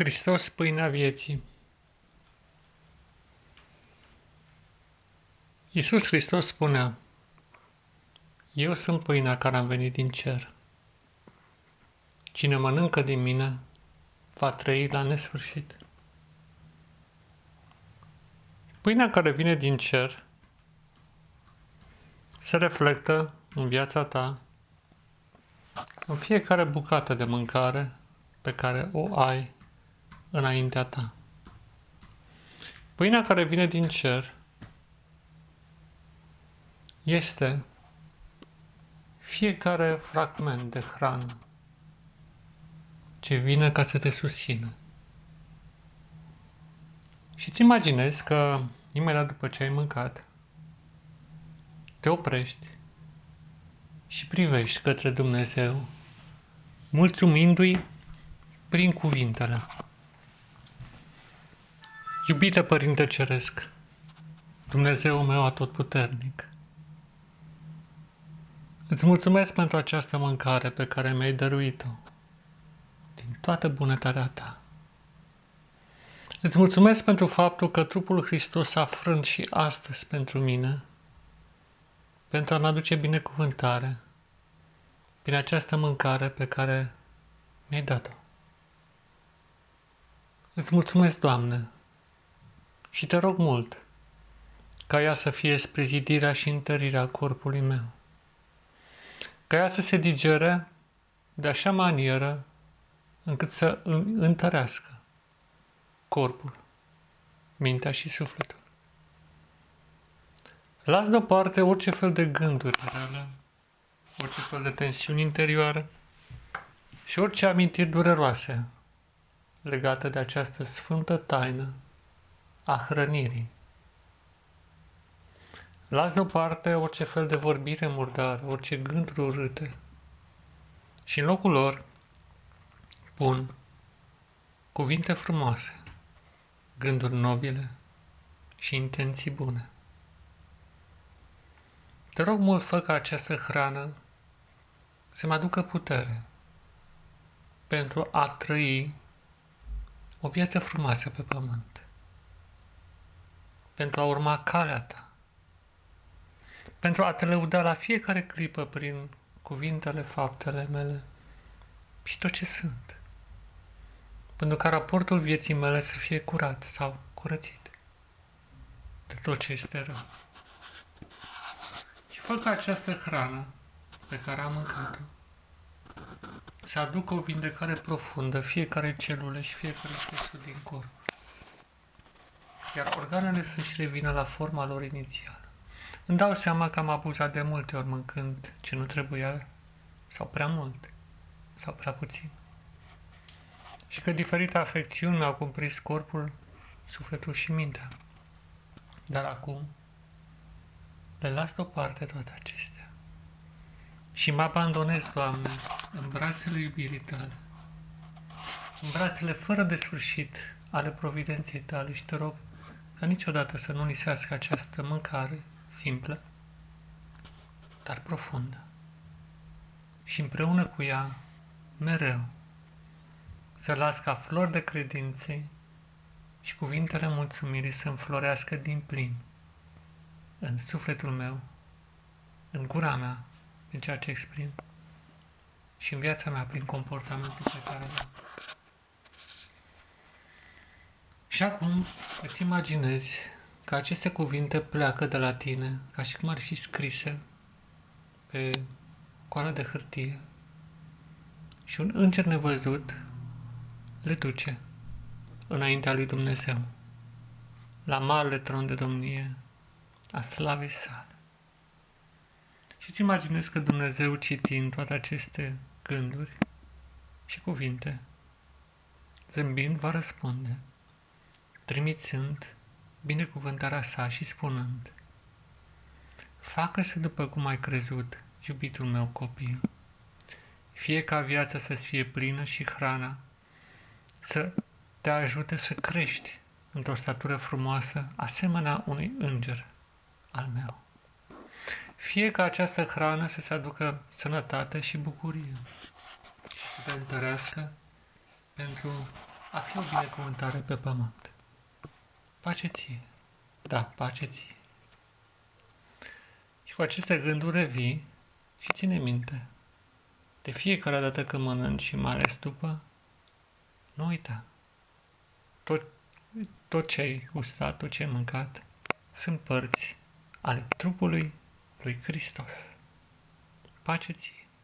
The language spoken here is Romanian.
Hristos, pâinea vieții. Iisus Hristos spunea, Eu sunt pâinea care am venit din cer. Cine mănâncă din mine va trăi la nesfârșit. Pâinea care vine din cer se reflectă în viața ta, în fiecare bucată de mâncare pe care o ai înaintea ta. Pâinea care vine din cer este fiecare fragment de hrană ce vine ca să te susțină. Și îți imaginezi că imediat după ce ai mâncat, te oprești și privești către Dumnezeu, mulțumindu-i prin cuvintele. Iubite Părinte Ceresc, Dumnezeu meu atotputernic, îți mulțumesc pentru această mâncare pe care mi-ai dăruit-o din toată bunătatea ta. Îți mulțumesc pentru faptul că trupul Hristos a frânt și astăzi pentru mine, pentru a-mi aduce binecuvântare prin această mâncare pe care mi-ai dat-o. Îți mulțumesc, Doamne, și te rog mult ca ea să fie spre zidirea și întărirea corpului meu. Ca ea să se digere de așa manieră încât să întărească corpul, mintea și sufletul. Las deoparte orice fel de gânduri rele, orice fel de tensiuni interioare și orice amintiri dureroase legate de această sfântă taină a hrănirii. Las deoparte orice fel de vorbire murdară, orice gânduri urâte și în locul lor pun cuvinte frumoase, gânduri nobile și intenții bune. Te rog mult, fă ca această hrană să-mi aducă putere pentru a trăi o viață frumoasă pe pământ, pentru a urma calea ta, pentru a te lăuda la fiecare clipă prin cuvintele, faptele mele și tot ce sunt, pentru ca raportul vieții mele să fie curat sau curățit de tot ce este rău. Și fă ca această hrană pe care am mâncat-o să aducă o vindecare profundă fiecare celulă și fiecare țesut din corp. Iar organele să-și revină la forma lor inițială. Îmi dau seama că am abuzat de multe ori mâncând ce nu trebuia, sau prea mult, sau prea puțin. Și că diferite afecțiuni mi-au cuprins corpul, sufletul și mintea. Dar acum le las deoparte toate acestea și mă abandonez, Doamne, în brațele iubirii Tale, în brațele fără de sfârșit ale providenței Tale și te rog ca niciodată să nu lisească această mâncare simplă, dar profundă. Și împreună cu ea, mereu, să las ca flori de credințe și cuvintele mulțumirii să înflorească din plin în sufletul meu, în gura mea, din ceea ce exprim și în viața mea prin comportamentul pe care l-am. Și acum îți imaginezi că aceste cuvinte pleacă de la tine ca și cum ar fi scrise pe coală de hârtie și un înger nevăzut le duce înaintea lui Dumnezeu la marele tron de domnie a slavei sale. Și îți imaginezi că Dumnezeu citind toate aceste gânduri și cuvinte, zâmbind va răspunde, trimițând binecuvântarea sa și spunând, Facă-se după cum ai crezut, iubitul meu copil, fie ca viața să fie plină și hrana să te ajute să crești într-o statură frumoasă, asemenea unui înger al meu fie ca această hrană să se aducă sănătate și bucurie și să te întărească pentru a fi o binecuvântare pe pământ. Pace ție. Da, pace ție. Și cu aceste gânduri revii și ține minte. De fiecare dată când mănânci și mai ales după, nu uita. Tot, tot ce ai gustat, tot ce ai mâncat, sunt părți ale trupului lui Hristos. Pace ție!